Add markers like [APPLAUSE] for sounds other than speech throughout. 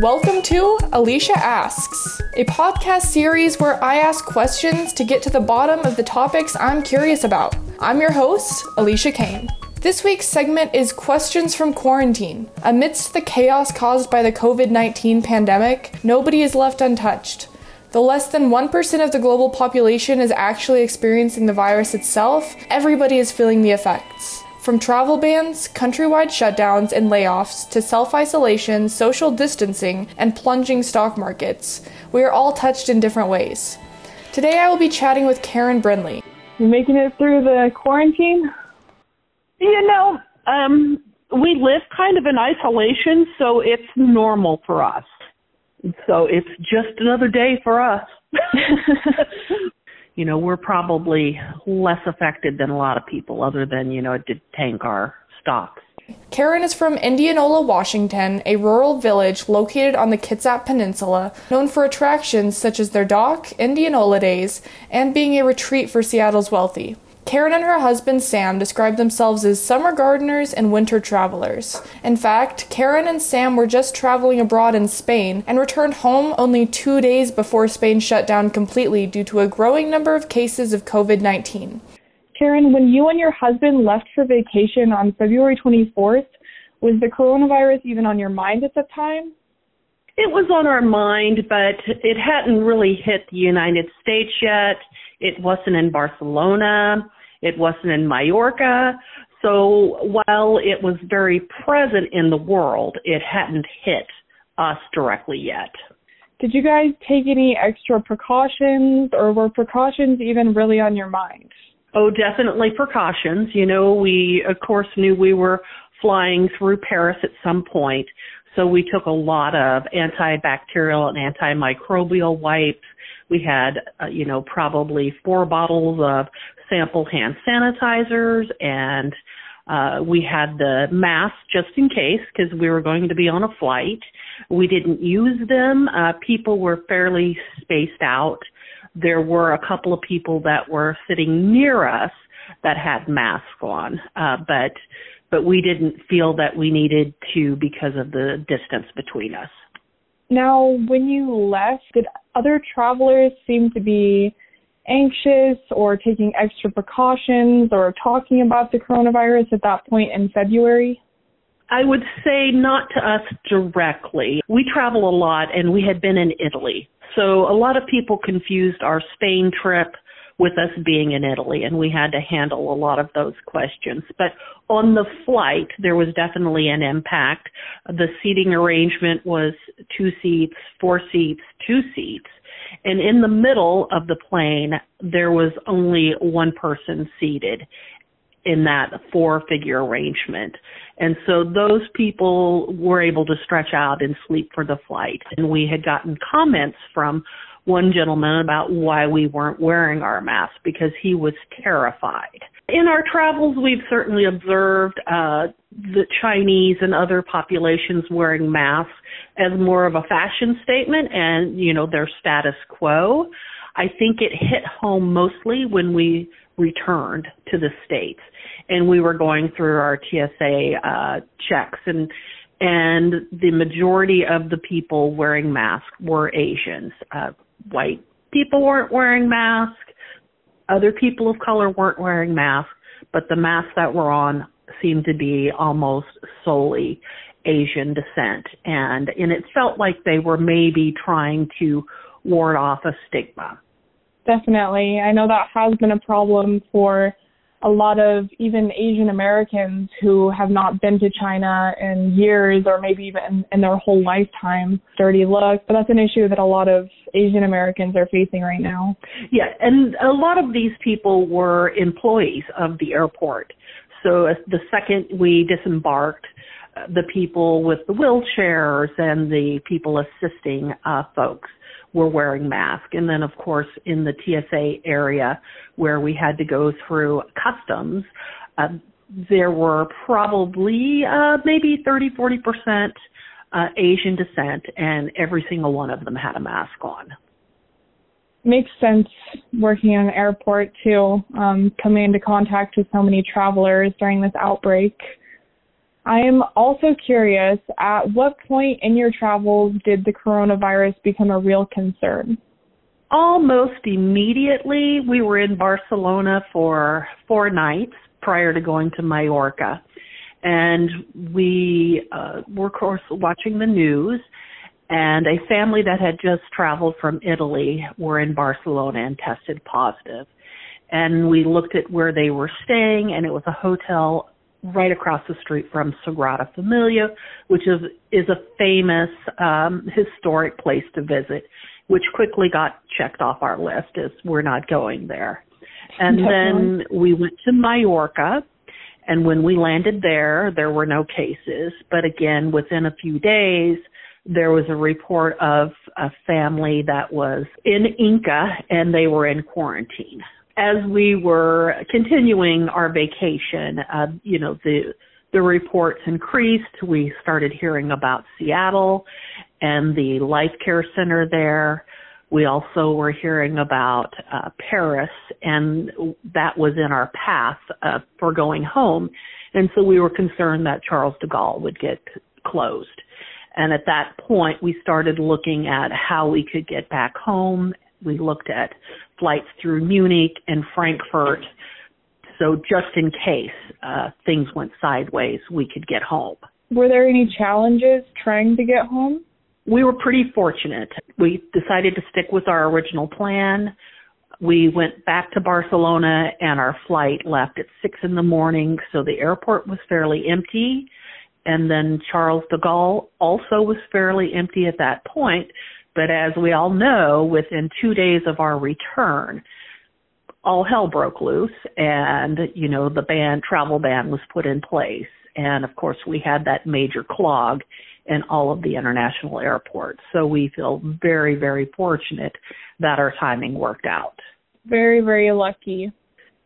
Welcome to Alicia Asks, a podcast series where I ask questions to get to the bottom of the topics I'm curious about. I'm your host, Alicia Kane. This week's segment is Questions from Quarantine. Amidst the chaos caused by the COVID 19 pandemic, nobody is left untouched. Though less than 1% of the global population is actually experiencing the virus itself, everybody is feeling the effects. From travel bans, countrywide shutdowns and layoffs, to self isolation, social distancing, and plunging stock markets, we are all touched in different ways. Today I will be chatting with Karen Brindley. You making it through the quarantine? You know, um, we live kind of in isolation, so it's normal for us. So it's just another day for us. [LAUGHS] [LAUGHS] you know, we're probably less affected than a lot of people, other than, you know, it did tank our stocks. Karen is from Indianola, Washington, a rural village located on the Kitsap Peninsula, known for attractions such as their dock, Indianola Days, and being a retreat for Seattle's wealthy. Karen and her husband Sam describe themselves as summer gardeners and winter travelers. In fact, Karen and Sam were just traveling abroad in Spain and returned home only two days before Spain shut down completely due to a growing number of cases of COVID 19. Karen, when you and your husband left for vacation on February 24th, was the coronavirus even on your mind at the time? It was on our mind, but it hadn't really hit the United States yet. It wasn't in Barcelona. It wasn't in Mallorca. So while it was very present in the world, it hadn't hit us directly yet. Did you guys take any extra precautions or were precautions even really on your mind? Oh, definitely precautions. You know, we of course knew we were flying through Paris at some point, so we took a lot of antibacterial and antimicrobial wipes. We had, uh, you know, probably four bottles of sample hand sanitizers and uh, we had the masks just in case because we were going to be on a flight. We didn't use them. Uh, people were fairly spaced out. There were a couple of people that were sitting near us that had masks on, uh, but but we didn't feel that we needed to because of the distance between us. Now, when you left, did other travelers seem to be anxious or taking extra precautions or talking about the coronavirus at that point in February? I would say not to us directly. We travel a lot and we had been in Italy. So a lot of people confused our Spain trip with us being in Italy and we had to handle a lot of those questions. But on the flight, there was definitely an impact. The seating arrangement was two seats, four seats, two seats. And in the middle of the plane, there was only one person seated in that four figure arrangement. And so those people were able to stretch out and sleep for the flight. And we had gotten comments from one gentleman about why we weren't wearing our masks because he was terrified. In our travels, we've certainly observed uh, the Chinese and other populations wearing masks as more of a fashion statement and, you know, their status quo. I think it hit home mostly when we returned to the States and we were going through our TSA uh, checks and and the majority of the people wearing masks were Asians. Uh, white people weren't wearing masks. Other people of color weren't wearing masks, but the masks that were on seemed to be almost solely Asian descent. And, and it felt like they were maybe trying to ward off a stigma. Definitely. I know that has been a problem for a lot of even Asian Americans who have not been to China in years or maybe even in, their whole lifetime. Dirty look, but that's an issue that a lot of Asian Americans are facing right now. Yeah, and a lot of these people were employees of the airport. So the second we disembarked, uh, the people with the wheelchairs and the people assisting uh, folks were wearing masks. And then, of course, in the TSA area where we had to go through customs, uh, there were probably uh, maybe 30, 40 percent uh, Asian descent, and every single one of them had a mask on. Makes sense working in an airport too, um, into contact with so many travelers during this outbreak. I am also curious at what point in your travels did the coronavirus become a real concern? Almost immediately, we were in Barcelona for four nights prior to going to Mallorca. And we uh, were, of course, watching the news. And a family that had just traveled from Italy were in Barcelona and tested positive. And we looked at where they were staying, and it was a hotel right across the street from Sagrada Familia, which is is a famous um, historic place to visit, which quickly got checked off our list as we're not going there. And Definitely. then we went to Mallorca, and when we landed there, there were no cases. But again, within a few days, there was a report of a family that was in Inca and they were in quarantine as we were continuing our vacation, uh, you know, the the reports increased. We started hearing about Seattle and the Life Care Center there. We also were hearing about uh, Paris, and that was in our path uh, for going home. And so we were concerned that Charles de Gaulle would get closed. And at that point, we started looking at how we could get back home. We looked at flights through Munich and Frankfurt. So just in case uh, things went sideways, we could get home. Were there any challenges trying to get home? We were pretty fortunate. We decided to stick with our original plan. We went back to Barcelona and our flight left at six in the morning, so the airport was fairly empty. And then Charles de Gaulle also was fairly empty at that point. But as we all know, within two days of our return, all hell broke loose and, you know, the ban, travel ban was put in place. And of course we had that major clog in all of the international airports. So we feel very, very fortunate that our timing worked out. Very, very lucky.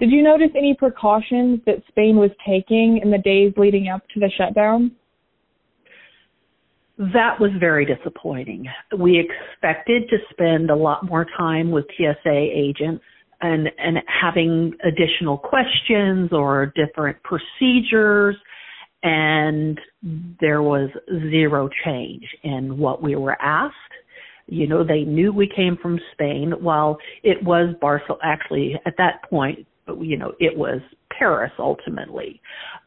Did you notice any precautions that Spain was taking in the days leading up to the shutdown? That was very disappointing. We expected to spend a lot more time with TSA agents and, and having additional questions or different procedures and there was zero change in what we were asked. You know, they knew we came from Spain. While it was Barcelona, actually at that point, you know, it was Paris ultimately.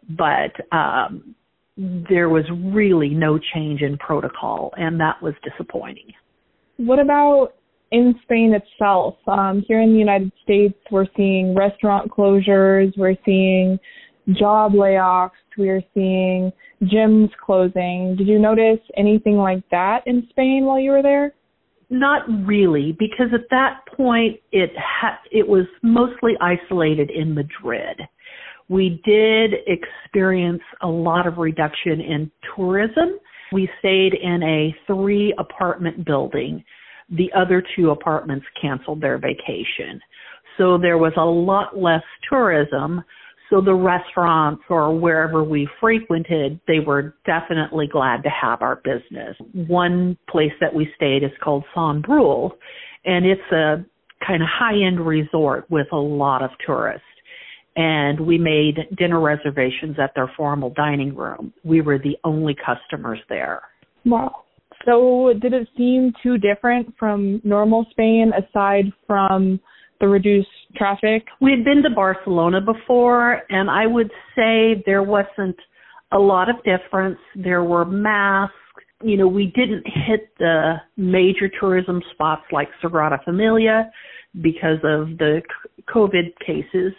But um, there was really no change in protocol, and that was disappointing. What about in Spain itself? Um, here in the United States, we're seeing restaurant closures, we're seeing job layoffs, we're seeing gyms closing. Did you notice anything like that in Spain while you were there? Not really, because at that point it ha- it was mostly isolated in Madrid. We did experience a lot of reduction in tourism. We stayed in a three apartment building. The other two apartments canceled their vacation. So there was a lot less tourism. So the restaurants or wherever we frequented, they were definitely glad to have our business. One place that we stayed is called Son Brull, and it's a kind of high end resort with a lot of tourists and we made dinner reservations at their formal dining room. We were the only customers there. Wow. So, did it seem too different from normal Spain aside from the reduced traffic? We had been to Barcelona before, and I would say there wasn't a lot of difference. There were masks. You know, we didn't hit the major tourism spots like Sagrada Familia because of the COVID cases.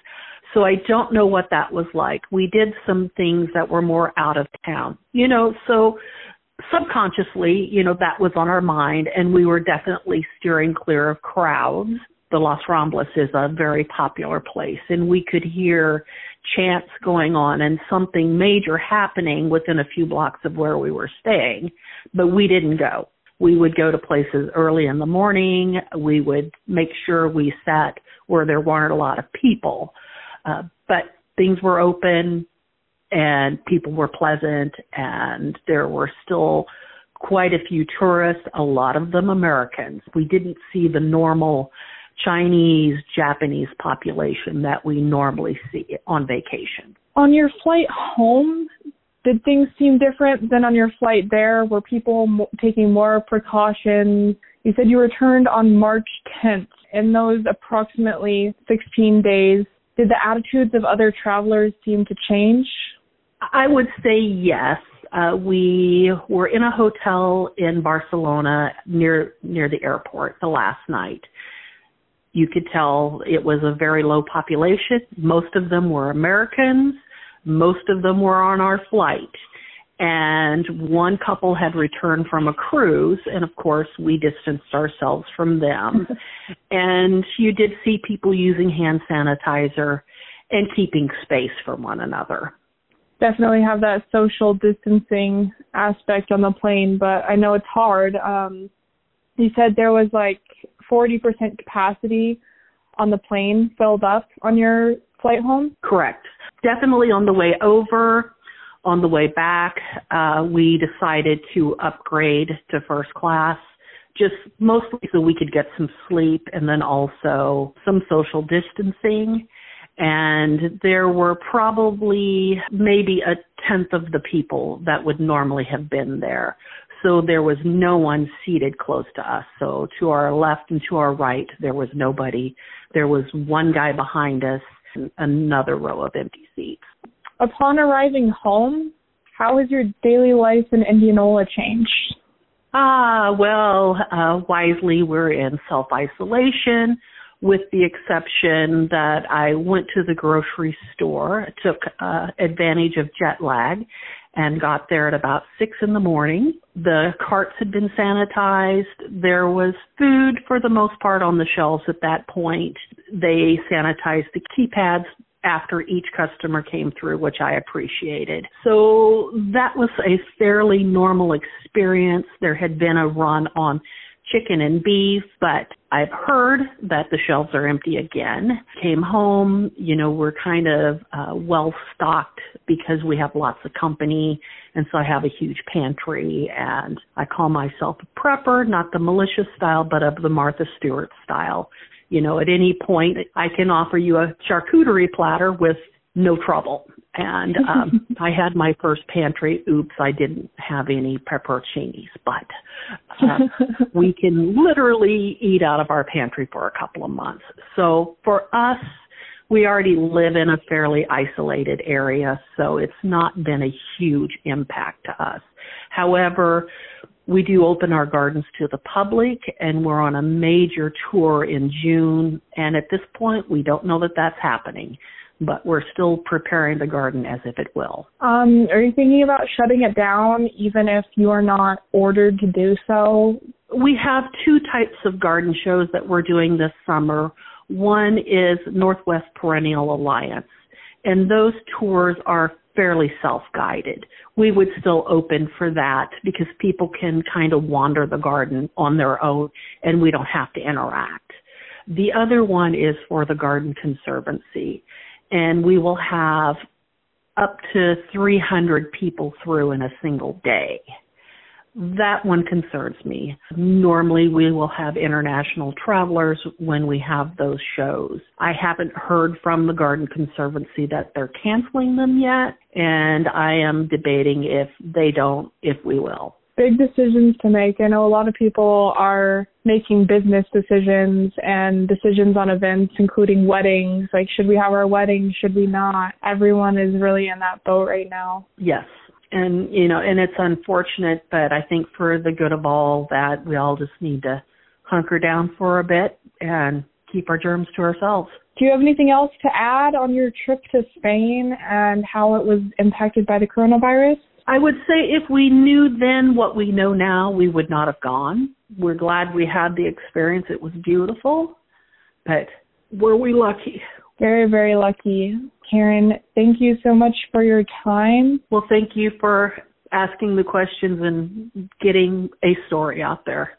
So I don't know what that was like. We did some things that were more out of town, you know, so subconsciously, you know, that was on our mind and we were definitely steering clear of crowds. The Las Ramblas is a very popular place and we could hear chants going on and something major happening within a few blocks of where we were staying, but we didn't go. We would go to places early in the morning. We would make sure we sat where there weren't a lot of people uh, but things were open and people were pleasant and there were still quite a few tourists, a lot of them Americans. We didn't see the normal Chinese, Japanese population that we normally see on vacation. On your flight home, Did things seem different than on your flight there? Were people mo- taking more precautions? You said you returned on March 10th. In those approximately 16 days, did the attitudes of other travelers seem to change? I would say yes. Uh, we were in a hotel in Barcelona near near the airport the last night. You could tell it was a very low population. Most of them were Americans. Most of them were on our flight. And one couple had returned from a cruise, and of course, we distanced ourselves from them. [LAUGHS] and you did see people using hand sanitizer and keeping space from one another definitely have that social distancing aspect on the plane, but I know it's hard. Um, you said there was like 40% capacity on the plane filled up on your flight home? Correct. Definitely on the way over. On the way back, uh, we decided to upgrade to first class just mostly so we could get some sleep and then also some social distancing and there were probably maybe a tenth of the people that would normally have been there. So there was no one seated close to us. So to our left and to our right, there was nobody. There was one guy behind us, and another row of empty seats. Upon arriving home, how has your daily life in Indianola changed? Ah, well, uh, wisely, we're in self isolation with the exception that I went to the grocery store, took uh, advantage of jet lag, and got there at about six in the morning. The carts had been sanitized. There was food for the most part on the shelves at that point. They sanitized the keypads after each customer came through, which I appreciated. So that was a fairly normal experience. There had been a run on chicken and beef, but I've heard that the shelves are empty again. Came home, you know, we're kind of uh, well stocked because we have lots of company, and so I have a huge pantry, and I call myself a prepper, not the malicious style, but of the Martha Stewart style. You know, at any point, I can offer you a charcuterie platter with no trouble and [LAUGHS] um, I had my first pantry. Oops, I didn't have any pepperoncinis, but uh, [LAUGHS] we can literally eat out of our pantry for a couple of months. So for us, we already live in a fairly isolated area, so it's not been a huge impact to us. However, we do open our gardens to the public and we're on a major tour in June and at this point we don't know that that's happening but we're still preparing the garden as if it will. Um, are you thinking about shutting it down even if you are not ordered to do so? We have two types of garden shows that we're doing this summer. One is Northwest Perennial Alliance, and those tours are fairly self-guided. We would still open for that because people can kind of wander the garden on their own and we don't have to interact. The other one is for the Garden Conservancy and we will have up to 300 people through in a single day. That one concerns me. Normally we will have international travelers when we have those shows. I haven't heard from the Garden Conservancy that they're canceling them yet, and I am debating if they don't, if we will big decisions to make. I know a lot of people are making business decisions and decisions on events, including weddings. Like, should we have our wedding? Should we not? Everyone is really in that boat right now. Yes. And, you know, and it's unfortunate, but I think for the good of all that we all just need to hunker down for a bit and keep our germs to ourselves. Do you have anything else to add on your trip to Spain and how it was impacted by the coronavirus? I would say if we knew then what we know now, we would not have gone. We're glad we had the experience. It was beautiful, but were we lucky? Very, very lucky. Karen, thank you so much for your time. Well, thank you for asking the questions and getting a story out there.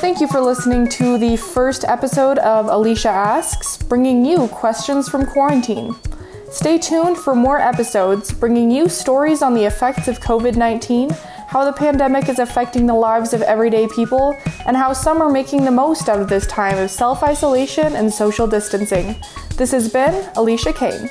Thank you for listening to the first episode of Alicia Asks, bringing you questions from quarantine. Stay tuned for more episodes bringing you stories on the effects of COVID 19, how the pandemic is affecting the lives of everyday people, and how some are making the most out of this time of self isolation and social distancing. This has been Alicia Kane.